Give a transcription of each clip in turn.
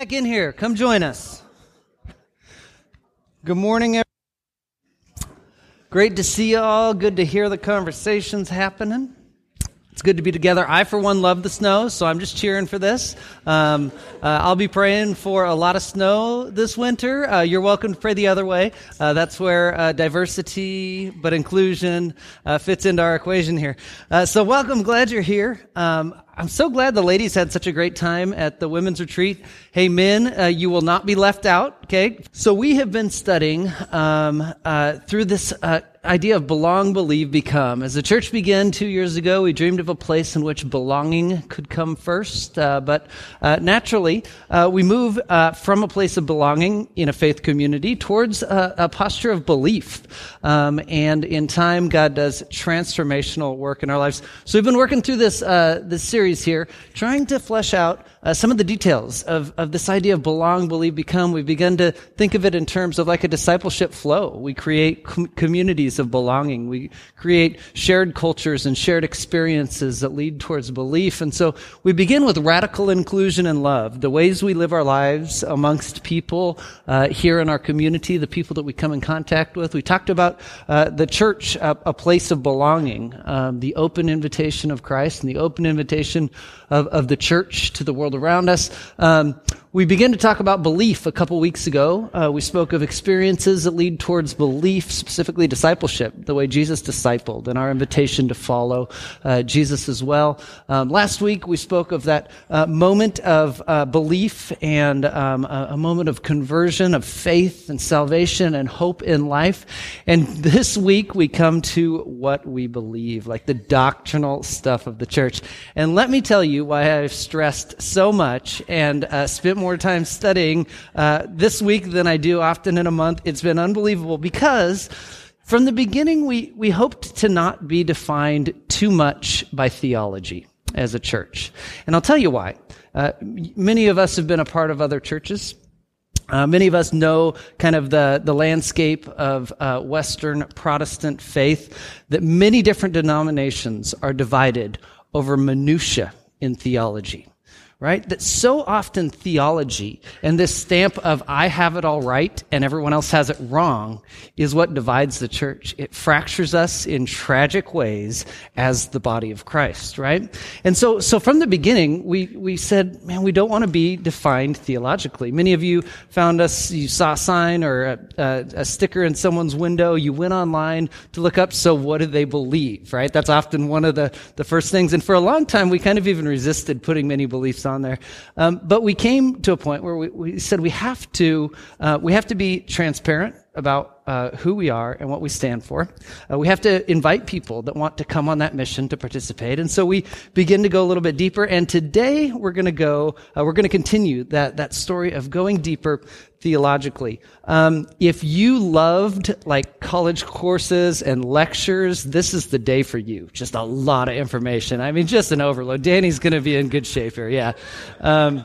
back in here. Come join us. Good morning. everyone. Great to see you all. Good to hear the conversations happening. It's good to be together. I, for one, love the snow, so I'm just cheering for this. Um, uh, I'll be praying for a lot of snow this winter. Uh, you're welcome to pray the other way. Uh, that's where uh, diversity but inclusion uh, fits into our equation here. Uh, so, welcome. Glad you're here. Um, I'm so glad the ladies had such a great time at the women's retreat. Hey, men, uh, you will not be left out. Okay. So we have been studying um, uh, through this uh, idea of belong, believe, become. As the church began two years ago, we dreamed of a place in which belonging could come first. Uh, but uh, naturally, uh, we move from a place of belonging in a faith community towards a, a posture of belief. Um, and in time, God does transformational work in our lives. So we've been working through this this series series here, trying to flesh out uh, some of the details of, of this idea of belong, believe, become. We've begun to think of it in terms of like a discipleship flow. We create com- communities of belonging. We create shared cultures and shared experiences that lead towards belief. And so we begin with radical inclusion and love, the ways we live our lives amongst people uh, here in our community, the people that we come in contact with. We talked about uh, the church, a place of belonging, um, the open invitation of Christ and the open invitation of, of the church to the world around us. Um, we began to talk about belief a couple weeks ago. Uh, we spoke of experiences that lead towards belief, specifically discipleship, the way Jesus discipled, and our invitation to follow uh, Jesus as well. Um, last week we spoke of that uh, moment of uh, belief and um, a, a, moment of conversion, of faith and salvation and hope in life. And this week we come to what we believe, like the doctrinal stuff of the church. And let me tell you why I've stressed so much and uh, spent more time studying uh, this week than I do often in a month. It's been unbelievable because from the beginning, we, we hoped to not be defined too much by theology as a church. And I'll tell you why. Uh, many of us have been a part of other churches. Uh, many of us know kind of the, the landscape of uh, Western Protestant faith, that many different denominations are divided over minutia in theology right? That so often theology and this stamp of I have it all right and everyone else has it wrong is what divides the church. It fractures us in tragic ways as the body of Christ, right? And so, so from the beginning, we, we said, man, we don't want to be defined theologically. Many of you found us, you saw a sign or a, a, a sticker in someone's window, you went online to look up, so what do they believe, right? That's often one of the, the first things. And for a long time, we kind of even resisted putting many beliefs there. Um, but we came to a point where we, we said we have to uh, we have to be transparent about uh, who we are and what we stand for. Uh, we have to invite people that want to come on that mission to participate. And so we begin to go a little bit deeper. And today we're going to go, uh, we're going to continue that, that story of going deeper theologically. Um, if you loved like college courses and lectures, this is the day for you. Just a lot of information. I mean, just an overload. Danny's going to be in good shape here. Yeah. Um,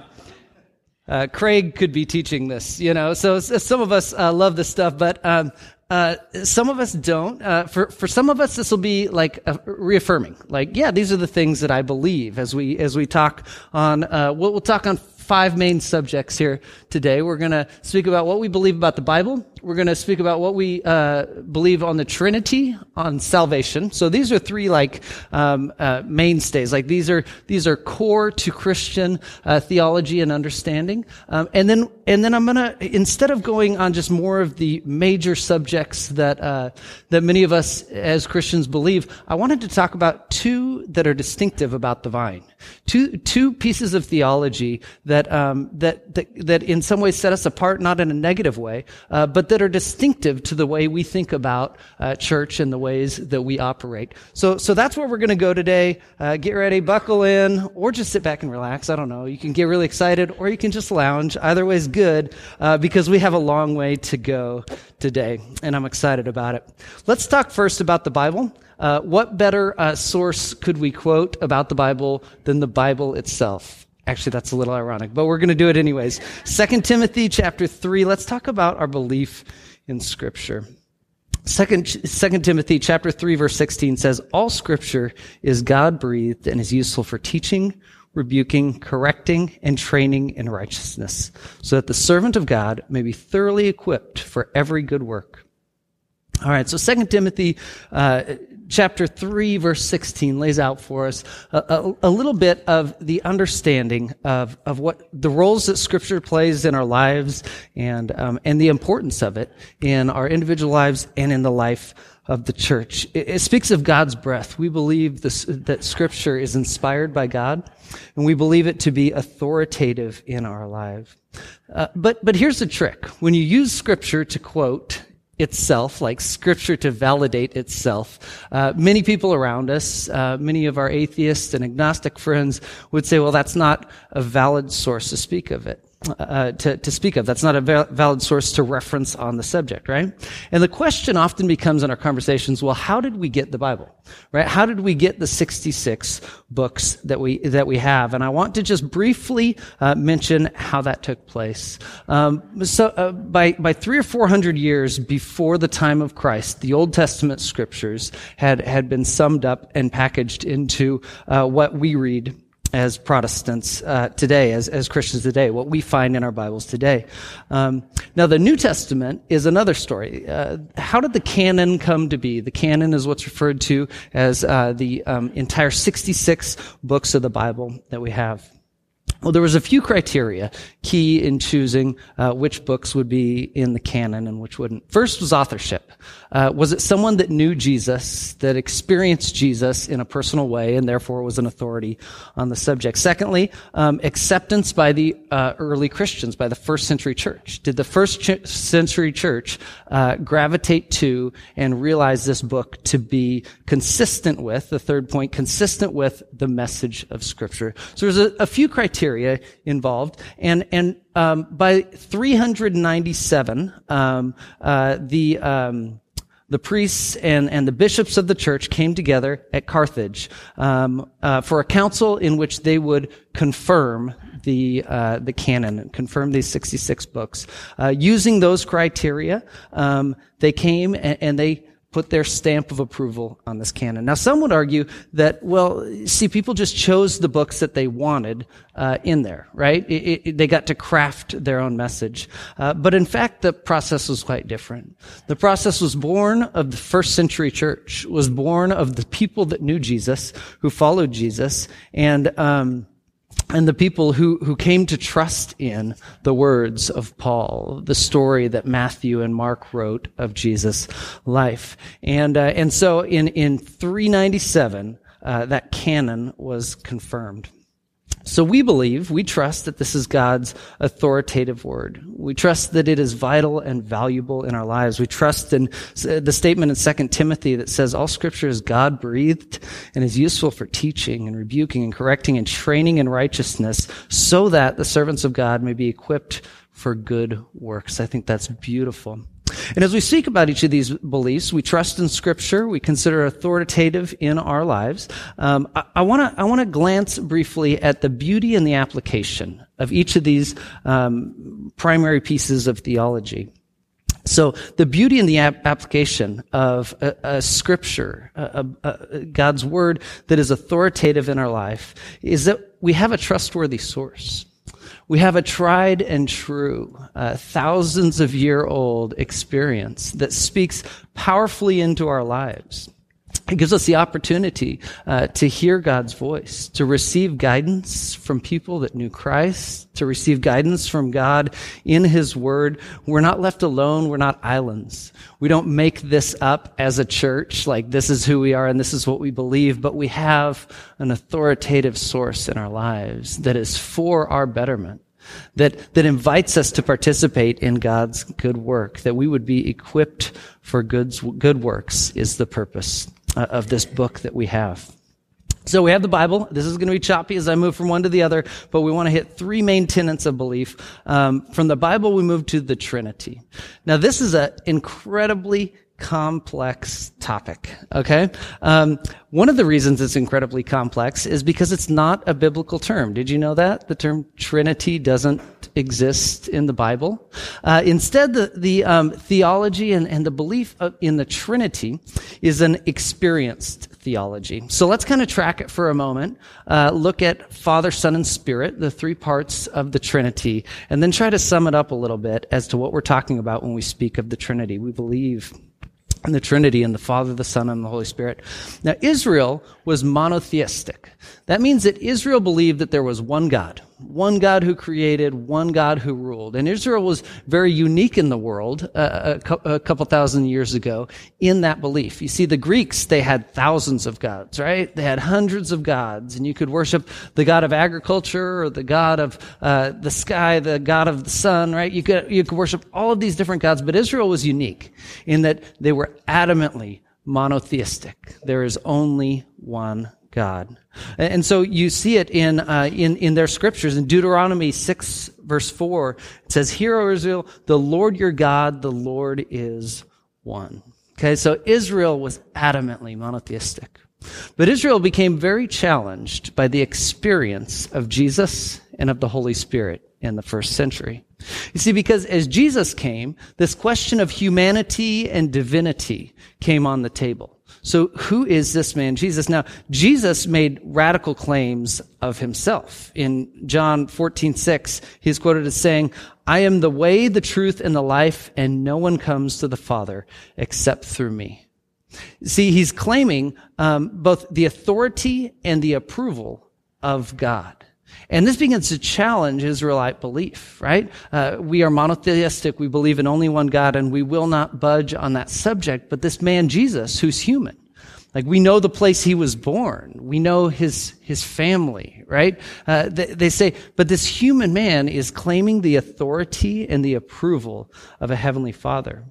uh, Craig could be teaching this, you know. So, so some of us uh, love this stuff, but um, uh, some of us don't. Uh, for for some of us, this will be like reaffirming. Like, yeah, these are the things that I believe. As we as we talk on, uh, we'll, we'll talk on five main subjects here today. We're to speak about what we believe about the Bible. We're going to speak about what we uh, believe on the Trinity, on salvation. So these are three like um, uh, mainstays. Like these are these are core to Christian uh, theology and understanding. Um, and then and then I'm going to instead of going on just more of the major subjects that uh, that many of us as Christians believe, I wanted to talk about two that are distinctive about the vine. Two two pieces of theology that um, that, that that in some ways set us apart, not in a negative way, uh, but that are distinctive to the way we think about uh, church and the ways that we operate. So, so that's where we're going to go today. Uh, get ready, buckle in, or just sit back and relax. I don't know. You can get really excited, or you can just lounge. Either way is good uh, because we have a long way to go today, and I'm excited about it. Let's talk first about the Bible. Uh, what better uh, source could we quote about the Bible than the Bible itself? Actually, that's a little ironic, but we're going to do it anyways. Second Timothy chapter 3. Let's talk about our belief in scripture. Second, Second Timothy chapter 3 verse 16 says, All scripture is God breathed and is useful for teaching, rebuking, correcting, and training in righteousness, so that the servant of God may be thoroughly equipped for every good work. All right, so Second Timothy uh, chapter 3, verse 16 lays out for us a, a, a, little bit of the understanding of, of what the roles that Scripture plays in our lives and, um, and the importance of it in our individual lives and in the life of the church. It, it speaks of God's breath. We believe this, that Scripture is inspired by God, and we believe it to be authoritative in our lives. Uh, but, but here's the trick. When you use Scripture to quote, itself, like scripture to validate itself. Uh, many people around us, uh, many of our atheists and agnostic friends would say, well, that's not a valid source to speak of it uh, to, to speak of. That's not a valid source to reference on the subject, right? And the question often becomes in our conversations, well, how did we get the Bible, right? How did we get the 66 books that we, that we have? And I want to just briefly uh, mention how that took place. Um, so, uh, by, by three or four hundred years before the time of Christ, the Old Testament scriptures had, had been summed up and packaged into uh, what we read as Protestants uh, today, as, as Christians today, what we find in our Bibles today. Um, now, the New Testament is another story. Uh, how did the canon come to be? The canon is what's referred to as uh, the um, entire 66 books of the Bible that we have. Well, there was a few criteria key in choosing uh, which books would be in the canon and which wouldn't. First was authorship. Uh, was it someone that knew Jesus, that experienced Jesus in a personal way, and therefore was an authority on the subject? Secondly, um, acceptance by the uh, early Christians, by the first century church. Did the first ch- century church uh, gravitate to and realize this book to be consistent with the third point, consistent with the message of Scripture? So there's a, a few criteria involved. And, and um, by 397, um, uh, the, um, the priests and, and the bishops of the church came together at Carthage um, uh, for a council in which they would confirm the uh, the canon, and confirm these 66 books. Uh, using those criteria, um, they came and, and they put their stamp of approval on this canon. Now, some would argue that, well, see, people just chose the books that they wanted uh, in there, right? It, it, they got to craft their own message. Uh, but in fact, the process was quite different. The process was born of the first century church, was born of the people that knew Jesus, who followed Jesus, and um, and the people who, who came to trust in the words of Paul, the story that Matthew and Mark wrote of Jesus' life. And, uh, and so in, in 397, uh, that canon was confirmed. So we believe, we trust that this is God's authoritative word. We trust that it is vital and valuable in our lives. We trust in uh, the statement in 2 Timothy that says all scripture is God breathed and is useful for teaching and rebuking and correcting and training in righteousness so that the servants of God may be equipped for good works. I think that's beautiful. And as we speak about each of these beliefs, we trust in Scripture. We consider authoritative in our lives. Um, I want to I want to glance briefly at the beauty and the application of each of these um, primary pieces of theology. So the beauty and the ap- application of a, a scripture, a, a, God's word that is authoritative in our life, is that we have a trustworthy source. We have a tried and true, uh, thousands of year old experience that speaks powerfully into our lives. It gives us the opportunity uh, to hear God's voice, to receive guidance from people that knew Christ, to receive guidance from God in His Word. We're not left alone. We're not islands. We don't make this up as a church, like this is who we are and this is what we believe, but we have an authoritative source in our lives that is for our betterment that, that invites us to participate in God's good work, that we would be equipped for good, good works is the purpose uh, of this book that we have. So we have the Bible. This is going to be choppy as I move from one to the other, but we want to hit three main tenets of belief. Um, from the Bible, we move to the Trinity. Now, this is an incredibly complex topic. Okay, um, one of the reasons it's incredibly complex is because it's not a biblical term. Did you know that the term Trinity doesn't exist in the Bible? Uh, instead, the the um, theology and, and the belief in the Trinity is an experienced theology. So let's kind of track it for a moment. Uh, look at Father, Son, and Spirit, the three parts of the Trinity, and then try to sum it up a little bit as to what we're talking about when we speak of the Trinity. We believe in the Trinity and the Father, the Son, and the Holy Spirit. Now, Israel was monotheistic. That means that Israel believed that there was one God, one God who created, one God who ruled. And Israel was very unique in the world uh, a, a, couple thousand years ago in that belief. You see, the Greeks, they had thousands of gods, right? They had hundreds of gods, and you could worship the God of agriculture or the God of uh, the sky, the God of the sun, right? You could, you could worship all of these different gods, but Israel was unique in that they were adamantly monotheistic. There is only one God. And so you see it in, uh, in, in their scriptures. In Deuteronomy 6 verse 4, it says, Hear, O Israel, the Lord your God, the Lord is one. Okay, so Israel was adamantly monotheistic. But Israel became very challenged by the experience of Jesus and of the Holy Spirit in the first century. You see, because as Jesus came, this question of humanity and divinity came on the table. So who is this man Jesus? Now, Jesus made radical claims of himself. In John 14, 6, he's quoted as saying, I am the way, the truth, and the life, and no one comes to the Father except through me. See, he's claiming um, both the authority and the approval of God. And this begins to challenge Israelite belief, right? Uh, we are monotheistic. We believe in only one God and we will not budge on that subject. But this man, Jesus, who's human, like we know the place he was born. We know his, his family, right? Uh, they, they say, but this human man is claiming the authority and the approval of a heavenly father.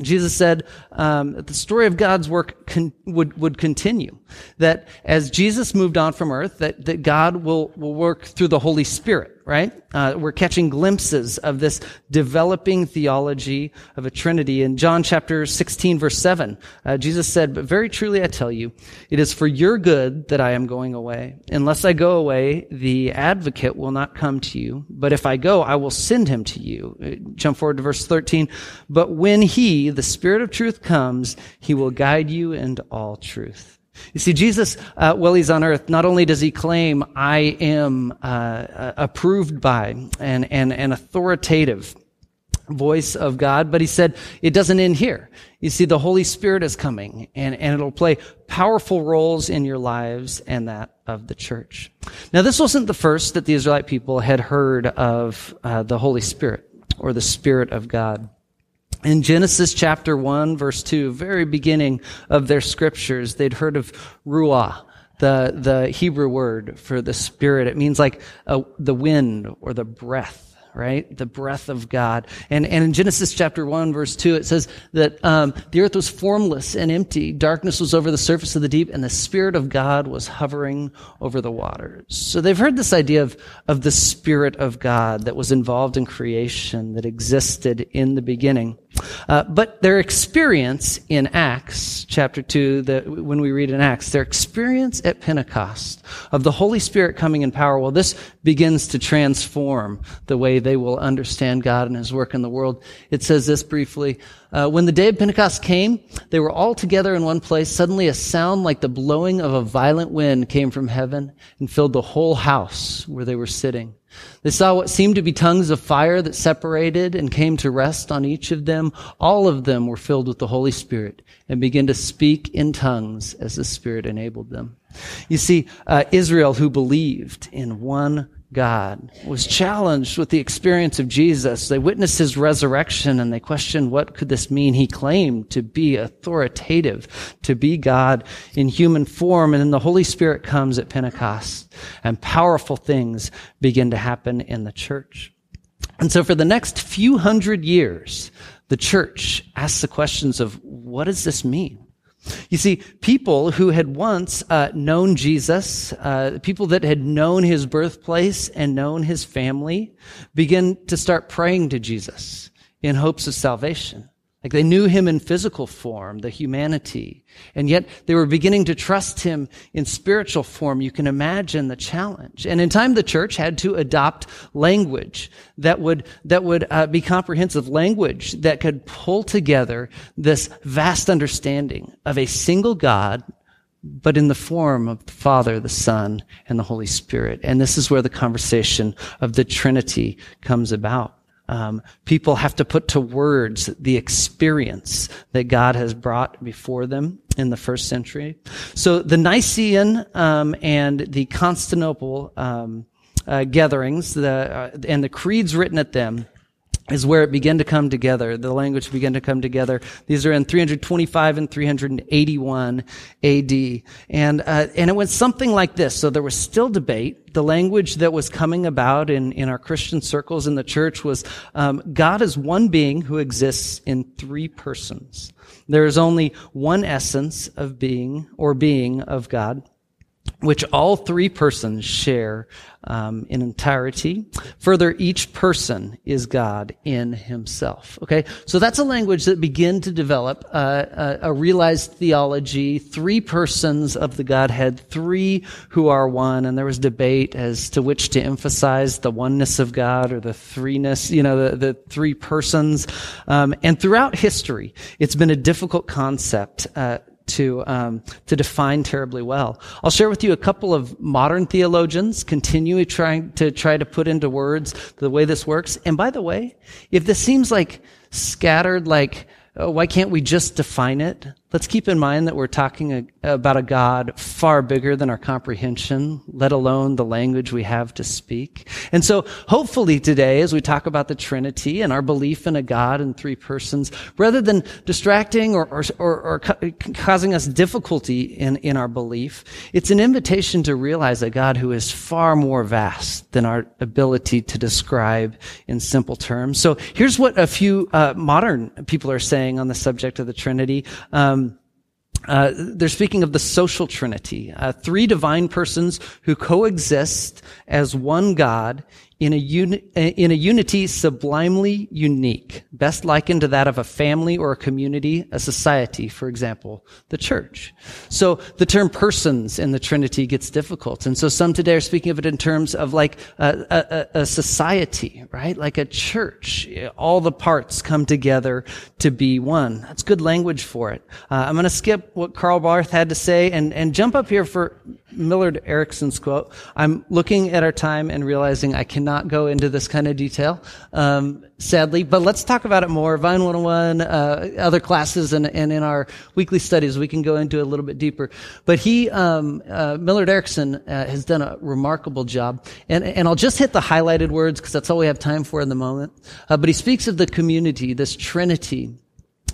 Jesus said um, that the story of God's work con- would, would continue. That as Jesus moved on from earth, that, that God will, will work through the Holy Spirit right? Uh, we're catching glimpses of this developing theology of a Trinity. In John chapter 16, verse 7, uh, Jesus said, But very truly I tell you, it is for your good that I am going away. Unless I go away, the advocate will not come to you. But if I go, I will send him to you. Uh, jump forward to verse 13. But when he, the Spirit of truth, comes, he will guide you into all truth. You see, Jesus, uh, while he's on earth, not only does he claim, I am uh, uh, approved by and, and, and authoritative voice of God, but he said, it doesn't end here. You see, the Holy Spirit is coming and, and it'll play powerful roles in your lives and that of the church. Now, this wasn't the first that the Israelite people had heard of uh, the Holy Spirit or the Spirit of God. In Genesis chapter 1, verse 2, very beginning of their scriptures, they'd heard of Ruah, the, the Hebrew word for the spirit. It means like a, the wind or the breath right? The breath of God. And, and in Genesis chapter 1, verse 2, it says that um, the earth was formless and empty. Darkness was over the surface of the deep, and the Spirit of God was hovering over the waters. So they've heard this idea of, of the Spirit of God that was involved in creation, that existed in the beginning. Uh, but their experience in Acts chapter 2, the, when we read in Acts, their experience at Pentecost of the Holy Spirit coming in power, well, this begins to transform the way they will understand God and His work in the world. It says this briefly. Uh, when the day of Pentecost came, they were all together in one place. Suddenly a sound like the blowing of a violent wind came from heaven and filled the whole house where they were sitting. They saw what seemed to be tongues of fire that separated and came to rest on each of them. All of them were filled with the Holy Spirit and began to speak in tongues as the Spirit enabled them. You see, uh, Israel who believed in one God was challenged with the experience of Jesus. They witnessed his resurrection and they questioned what could this mean? He claimed to be authoritative, to be God in human form. And then the Holy Spirit comes at Pentecost and powerful things begin to happen in the church. And so for the next few hundred years, the church asks the questions of what does this mean? You see, people who had once uh, known Jesus, uh, people that had known his birthplace and known his family, begin to start praying to Jesus in hopes of salvation. Like they knew him in physical form, the humanity, and yet they were beginning to trust him in spiritual form. You can imagine the challenge. And in time, the church had to adopt language that would, that would uh, be comprehensive language that could pull together this vast understanding of a single God but in the form of the Father, the Son, and the Holy Spirit. And this is where the conversation of the Trinity comes about. Um, people have to put to words the experience that God has brought before them in the first century. So the Nicene um, and the Constantinople um, uh, gatherings, the, uh, and the creeds written at them is where it began to come together. The language began to come together. These are in 325 and 381 AD. And, uh, and it went something like this. So there was still debate. The language that was coming about in, in our Christian circles in the church was, um, God is one being who exists in three persons. There is only one essence of being or being of God which all three persons share um, in entirety. Further, each person is God in himself. Okay, so that's a language that began to develop uh, a, a, realized theology. Three persons of the Godhead, three who are one, and there was debate as to which to emphasize: the oneness of God or the threeness. You know, the, the three persons. Um, and throughout history, it's been a difficult concept. Uh, to um, to define terribly well. I'll share with you a couple of modern theologians continually trying to try to put into words the way this works. And by the way, if this seems like scattered, like oh, why can't we just define it? Let's keep in mind that we're talking about a God far bigger than our comprehension, let alone the language we have to speak. And so hopefully today, as we talk about the Trinity and our belief in a God in three persons, rather than distracting or, or, or, or causing us difficulty in, in our belief, it's an invitation to realize a God who is far more vast than our ability to describe in simple terms. So here's what a few uh, modern people are saying on the subject of the Trinity. Um, uh, they're speaking of the social trinity, uh, three divine persons who coexist as one God in a, uni- in a unity sublimely unique, best likened to that of a family or a community, a society, for example, the church. So the term persons in the Trinity gets difficult. And so some today are speaking of it in terms of like a, a, a society, right? Like a church. All the parts come together to be one. That's good language for it. Uh, I'm going to skip what Karl Barth had to say and, and jump up here for Millard Erickson's quote. I'm looking at our time and realizing I cannot go into this kind of detail, um, sadly, but let's talk about it more. Vine 101, uh, other classes, and, and in our weekly studies, we can go into it a little bit deeper. But he, um, uh, Millard Erickson, uh, has done a remarkable job. And, and I'll just hit the highlighted words because that's all we have time for in the moment. Uh, but he speaks of the community, this trinity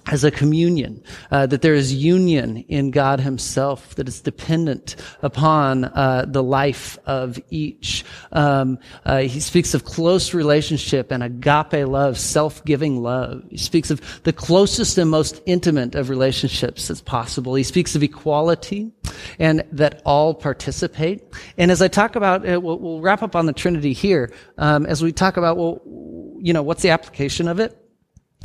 as a communion, uh, that there is union in God Himself, that is dependent upon uh, the life of each. Um, uh, he speaks of close relationship and agape love, self-giving love. He speaks of the closest and most intimate of relationships as possible. He speaks of equality and that all participate. And as I talk about, uh, we'll, we'll, wrap up on the Trinity here. Um, as we talk about, well, you know, what's the application of it?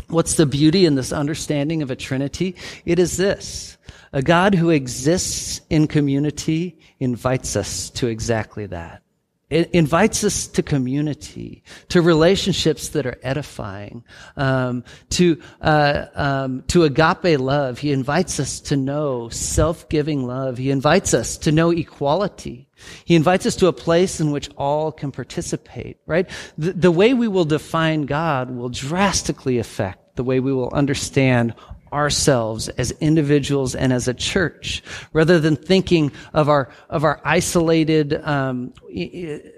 What's the beauty in this understanding of a Trinity? It is this. A God who exists in community invites us to exactly that. It invites us to community, to relationships that are edifying, um, to uh, um, to agape love. He invites us to know self-giving love. He invites us to know equality. He invites us to a place in which all can participate. Right? The, the way we will define God will drastically affect the way we will understand ourselves as individuals and as a church, rather than thinking of our of our isolated um,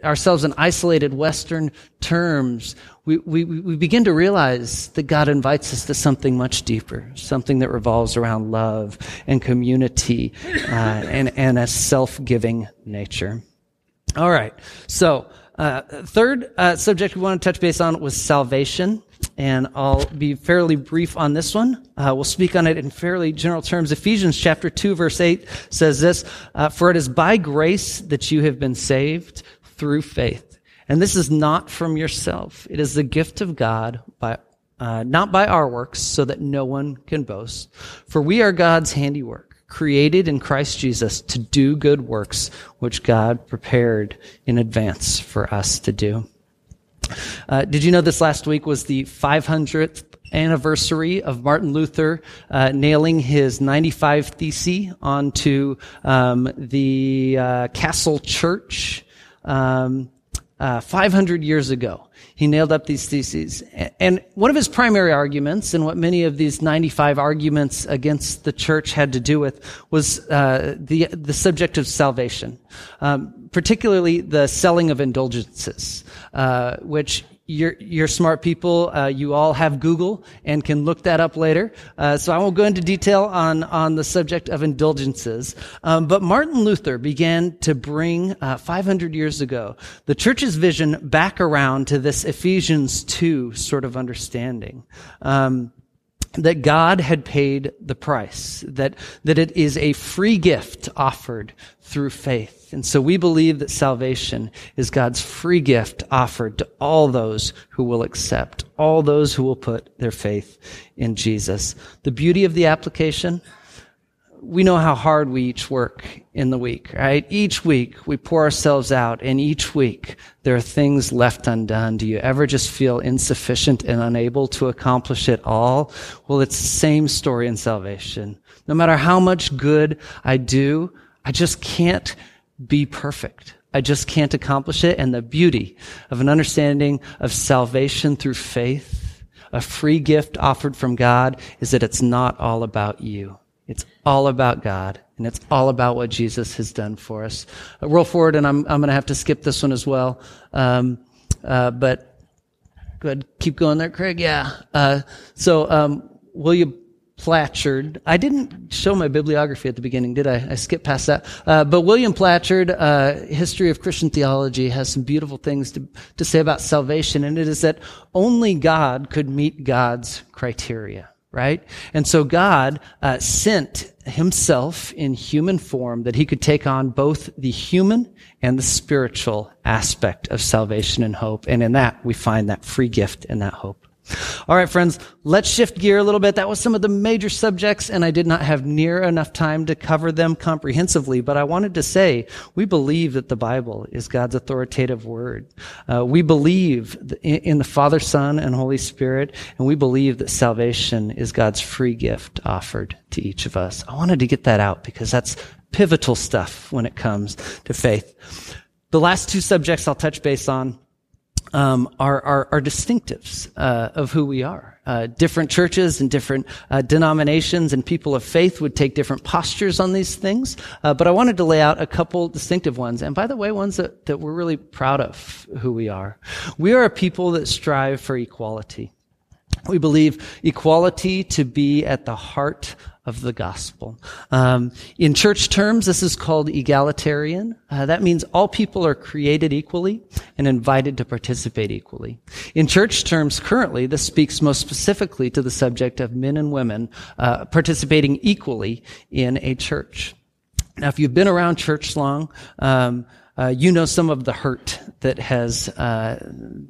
ourselves in isolated Western terms. We, we we begin to realize that God invites us to something much deeper, something that revolves around love and community uh, and and a self giving nature. All right, so. Uh, third uh, subject we want to touch base on was salvation and I'll be fairly brief on this one. Uh, we'll speak on it in fairly general terms. Ephesians chapter 2 verse 8 says this, uh, for it is by grace that you have been saved through faith. And this is not from yourself. It is the gift of God by uh, not by our works, so that no one can boast. For we are God's handiwork, created in Christ Jesus to do good works, which God prepared in advance for us to do. Uh, did you know this last week was the 500th anniversary of Martin Luther uh, nailing his 95 Theses onto um, the uh, Castle Church um, uh, 500 years ago. He nailed up these theses. And one of his primary arguments, and what many of these 95 arguments against the church had to do with, was uh, the, the subject of salvation, um, particularly the selling of indulgences, uh, which you're, you're smart people. Uh, you all have Google and can look that up later. Uh, so I won't go into detail on, on the subject of indulgences. Um, but Martin Luther began to bring, uh, 500 years ago, the church's vision back around to this Ephesians 2 sort of understanding. Um, that God had paid the price, that, that it is a free gift offered through faith. And so we believe that salvation is God's free gift offered to all those who will accept, all those who will put their faith in Jesus. The beauty of the application, we know how hard we each work in the week, right? Each week we pour ourselves out and each week there are things left undone. Do you ever just feel insufficient and unable to accomplish it all? Well, it's the same story in salvation. No matter how much good I do, I just can't be perfect. I just can't accomplish it. And the beauty of an understanding of salvation through faith, a free gift offered from God, is that it's not all about you. It's all about God, and it's all about what Jesus has done for us. Uh, roll forward, and I'm, I'm going to have to skip this one as well. Um, uh, but go ahead, keep going there, Craig. Yeah. Uh, so, um, William Placher. I didn't show my bibliography at the beginning, did I? I skipped past that. Uh, but William Placher, uh, History of Christian Theology, has some beautiful things to, to say about salvation, and it is that only God could meet God's criteria right? And so God uh, sent himself in human form that he could take on both the human and the spiritual aspect of salvation and hope. And in that, we find that free gift and that hope. All right, friends, let's shift gear a little bit. That was some of the major subjects, and I did not have near enough time to cover them comprehensively, but I wanted to say we believe that the Bible is God's authoritative word. Uh, we believe in the Father, Son, and Holy Spirit, and we believe that salvation is God's free gift offered to each of us. I wanted to get that out because that's pivotal stuff when it comes to faith. The last two subjects I'll touch base on um, are, are, are, distinctives uh, of who we are. Uh, different churches and different uh, denominations and people of faith would take different postures on these things. Uh, but I wanted to lay out a couple distinctive ones. And by the way, ones that, that we're really proud of who we are. We are a people that strive for equality. We believe equality to be at the heart of the gospel. Um, in church terms, this is called egalitarian. Uh, that means all people are created equally and invited to participate equally. In church terms, currently, this speaks most specifically to the subject of men and women uh, participating equally in a church. Now, if you've been around church long, um, uh, you know some of the hurt that has uh,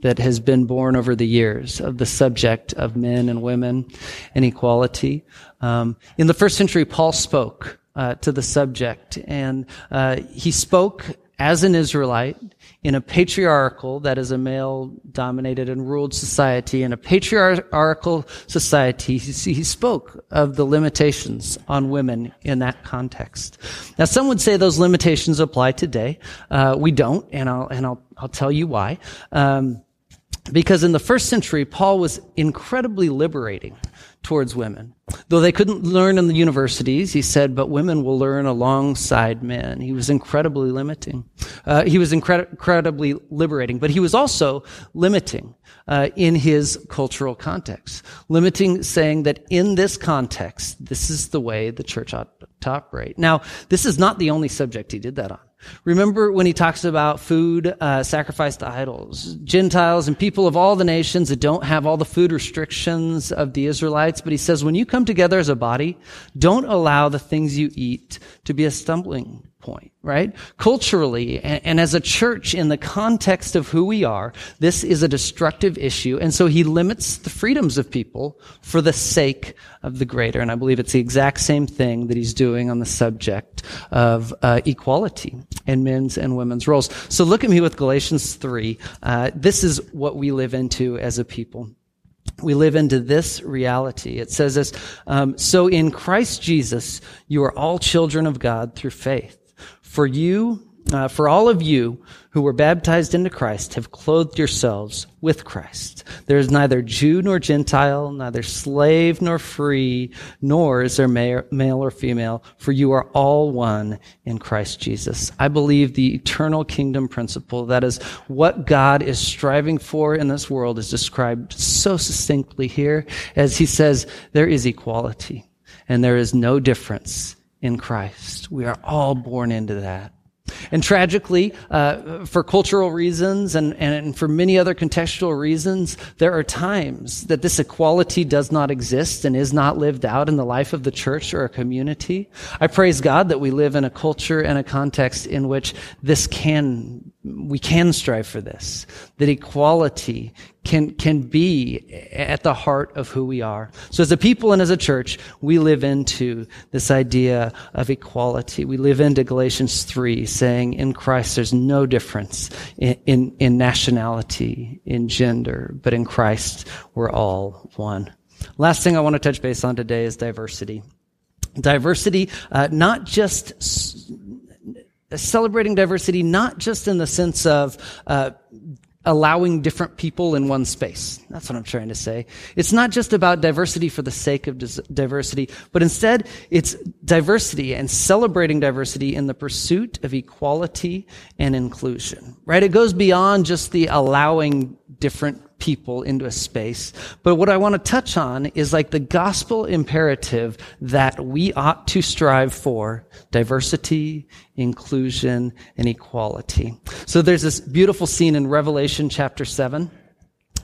that has been born over the years of the subject of men and women and equality. Um, in the first century, Paul spoke uh, to the subject, and uh, he spoke as an Israelite in a patriarchal, that is a male dominated and ruled society, in a patriarchal society, he, spoke of the limitations on women in that context. Now, some would say those limitations apply today. Uh, we don't, and I'll, and I'll, I'll tell you why. Um, because in the first century, Paul was incredibly liberating towards women. Though they couldn't learn in the universities, he said, but women will learn alongside men. He was incredibly limiting. Uh, he was incred- incredibly liberating, but he was also limiting uh, in his cultural context. Limiting, saying that in this context, this is the way the church ought to operate. Now, this is not the only subject he did that on. Remember when he talks about food uh, sacrificed to idols, Gentiles and people of all the nations that don't have all the food restrictions of the Israelites. But he says, when you come together as a body, don't allow the things you eat to be a stumbling point, right? Culturally, and, and, as a church, in the context of who we are, this is a destructive issue. And so he limits the freedoms of people for the sake of the greater. And I believe it's the exact same thing that he's doing on the subject of uh, equality in men's and women's roles. So look at me with Galatians 3. Uh, this is what we live into as a people. we live into this reality. It says this, um, so in Christ Jesus, you are all children of God through faith. For you, uh, for all of you who were baptized into Christ have clothed yourselves with Christ. There is neither Jew nor Gentile, neither slave nor free, nor is there male or female, for you are all one in Christ Jesus. I believe the eternal kingdom principle, that is what God is striving for in this world, is described so succinctly here as he says, there is equality and there is no difference in Christ. We are all born into that. And tragically, uh, for cultural reasons and, and for many other contextual reasons, there are times that this equality does not exist and is not lived out in the life of the church or a community. I praise God that we live in a culture and a context in which this can, we can strive for this, that equality can, can be at the heart of who we are. So as a people and as a church, we live into this idea of equality. We live into Galatians 3 saying in Christ there's no difference in, in, in nationality, in gender, but in Christ we're all one. Last thing I want to touch base on today is diversity. Diversity, uh, not just celebrating diversity, not just in the sense of uh, allowing different people in one space. That's what I'm trying to say. It's not just about diversity for the sake of diversity, but instead it's diversity and celebrating diversity in the pursuit of equality and inclusion, right? It goes beyond just the allowing different people into a space. But what I want to touch on is like the gospel imperative that we ought to strive for diversity, inclusion, and equality. So there's this beautiful scene in Revelation chapter 7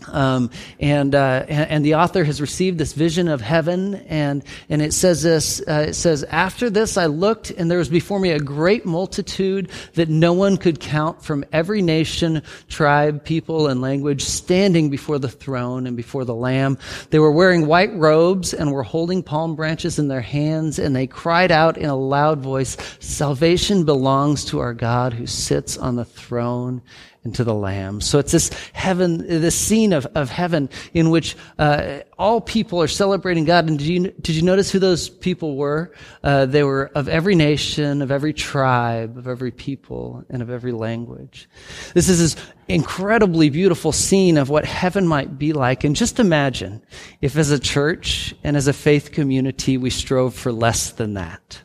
um, and, uh, and the author has received this vision of heaven, and and it says this. Uh, it says, "After this, I looked, and there was before me a great multitude that no one could count, from every nation, tribe, people, and language, standing before the throne and before the Lamb. They were wearing white robes and were holding palm branches in their hands, and they cried out in a loud voice, "Salvation belongs to our God who sits on the throne." And to the Lamb. So it's this heaven, this scene of, of heaven in which uh, all people are celebrating God. And did you did you notice who those people were? Uh, they were of every nation, of every tribe, of every people, and of every language. This is this incredibly beautiful scene of what heaven might be like. And just imagine if, as a church and as a faith community, we strove for less than that.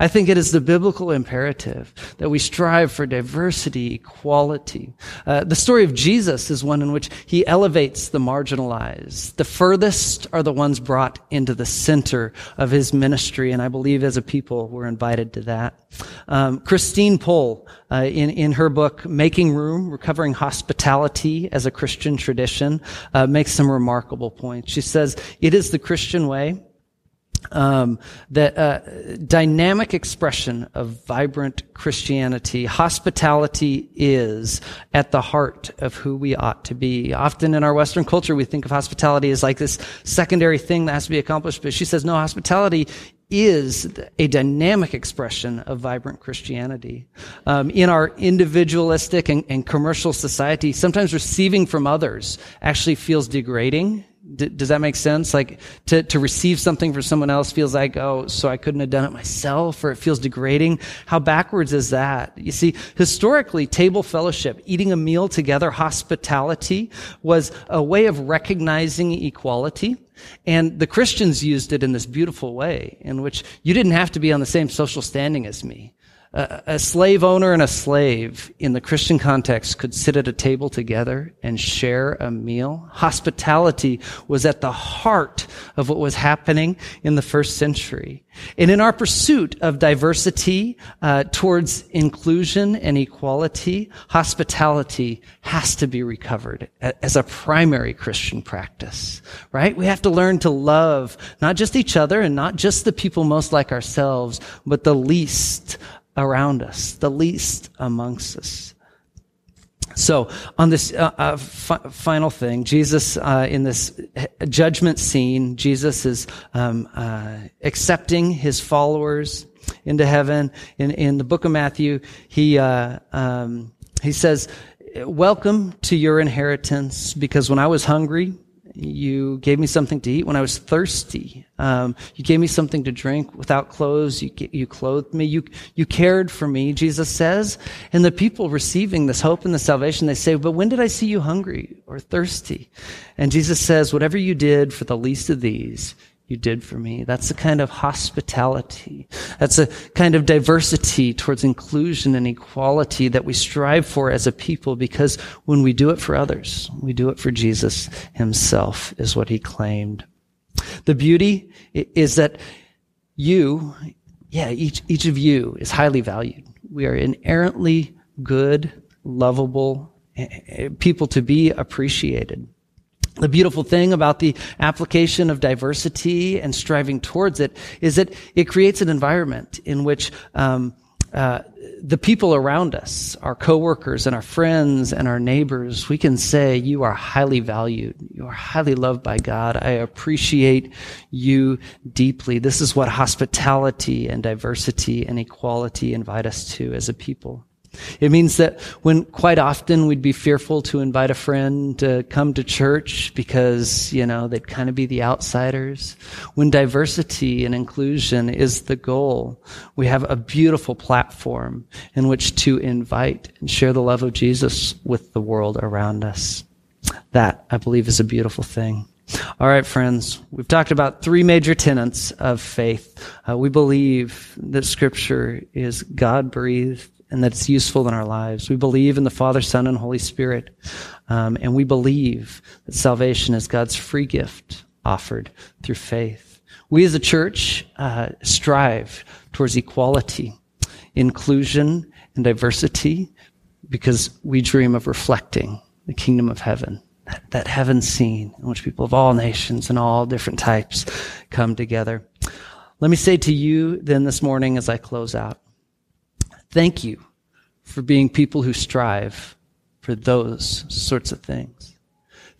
I think it is the biblical imperative that we strive for diversity, equality. Uh, the story of Jesus is one in which he elevates the marginalized. The furthest are the ones brought into the center of his ministry, and I believe as a people we're invited to that. Um, Christine Pohl, uh, in in her book "Making Room: Recovering Hospitality as a Christian Tradition," uh, makes some remarkable points. She says it is the Christian way um, that uh, dynamic expression of vibrant Christianity, hospitality is at the heart of who we ought to be. Often in our Western culture, we think of hospitality as like this secondary thing that has to be accomplished, but she says no, hospitality is a dynamic expression of vibrant Christianity. Um, in our individualistic and, and commercial society, sometimes receiving from others actually feels degrading D- does that make sense? Like to, to receive something from someone else feels like, oh, so I couldn't have done it myself, or it feels degrading. How backwards is that? You see, historically, table fellowship, eating a meal together, hospitality was a way of recognizing equality. And the Christians used it in this beautiful way in which you didn't have to be on the same social standing as me a, slave owner and a slave in the Christian context could sit at a table together and share a meal. Hospitality was at the heart of what was happening in the first century. And in our pursuit of diversity uh, towards inclusion and equality, hospitality has to be recovered as a primary Christian practice, right? We have to learn to love not just each other and not just the people most like ourselves, but the least around us, the least amongst us. So, on this uh, uh, fi- final thing, Jesus, uh, in this judgment scene, Jesus is um, uh, accepting his followers into heaven. In, in the book of Matthew, he, uh, um, he says, Welcome to your inheritance, because when I was hungry, You gave me something to eat when I was thirsty. Um, you gave me something to drink without clothes. You, you clothed me. You, you cared for me, Jesus says. And the people receiving this hope and the salvation, they say, but when did I see you hungry or thirsty? And Jesus says, whatever you did for the least of these, you did for me. That's a kind of hospitality. That's a kind of diversity towards inclusion and equality that we strive for as a people because when we do it for others, we do it for Jesus himself is what he claimed. The beauty is that you, yeah, each, each of you is highly valued. We are inerrantly good, lovable eh, eh, people to be appreciated. The beautiful thing about the application of diversity and striving towards it is that it creates an environment in which um, uh, the people around us, our coworkers and our friends and our neighbors, we can say, "You are highly valued. You are highly loved by God. I appreciate you deeply." This is what hospitality and diversity and equality invite us to as a people. It means that when quite often we'd be fearful to invite a friend to come to church because, you know, they'd kind of be the outsiders. When diversity and inclusion is the goal, we have a beautiful platform in which to invite and share the love of Jesus with the world around us. That, I believe, is a beautiful thing. All right, friends, we've talked about three major tenets of faith. Uh, we believe that Scripture is God breathed and that it's useful in our lives. We believe in the Father, Son, and Holy Spirit. Um, and we believe that salvation is God's free gift offered through faith. We as a church uh, strive towards equality, inclusion, and diversity because we dream of reflecting the kingdom of heaven. That, that heaven scene in which people of all nations and all different types come together. Let me say to you then this morning as I close out, Thank you for being people who strive for those sorts of things.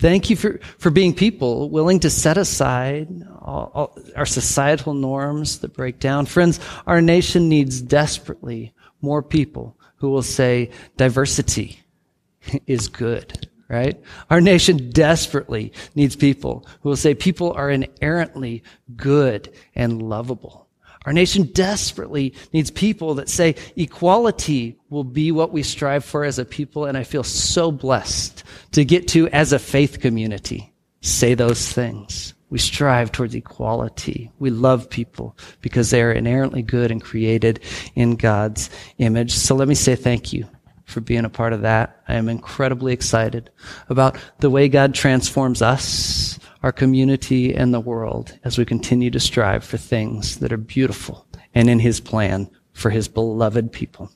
Thank you for, for being people willing to set aside all, all, our societal norms that break down. Friends, our nation needs desperately more people who will say diversity is good, right? Our nation desperately needs people who will say people are inherently good and lovable. Our nation desperately needs people that say equality will be what we strive for as a people. And I feel so blessed to get to, as a faith community, say those things. We strive towards equality. We love people because they are inherently good and created in God's image. So let me say thank you for being a part of that. I am incredibly excited about the way God transforms us our community, and the world as we continue to strive for things that are beautiful and in His plan for His beloved people.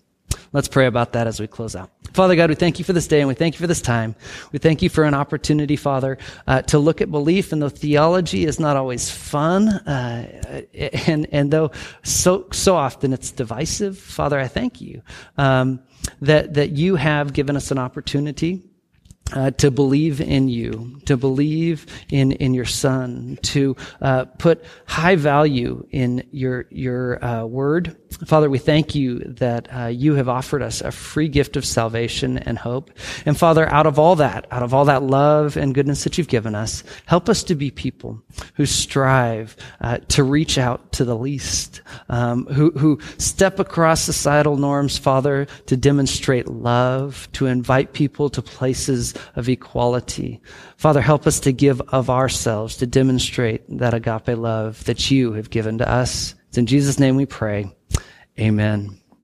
Let's pray about that as we close out. Father God, we thank you for this day and we thank you for this time. We thank you for an opportunity, Father, uh, to look at belief. And though theology is not always fun, uh, and and though so so often it's divisive, Father, I thank you um, that that you have given us an opportunity uh, to believe in you, to believe in, in your son, to uh, put high value in your, your uh, word. Father, we thank you that uh, you have offered us a free gift of salvation and hope. And Father, out of all that, out of all that love and goodness that you've given us, help us to be people who strive uh, to reach out to the least, um, who, who step across societal norms, Father, to demonstrate love, to invite people to places of equality. Father, help us to give of ourselves to demonstrate that agape love that you have given to us. It's in Jesus' name we pray. Amen.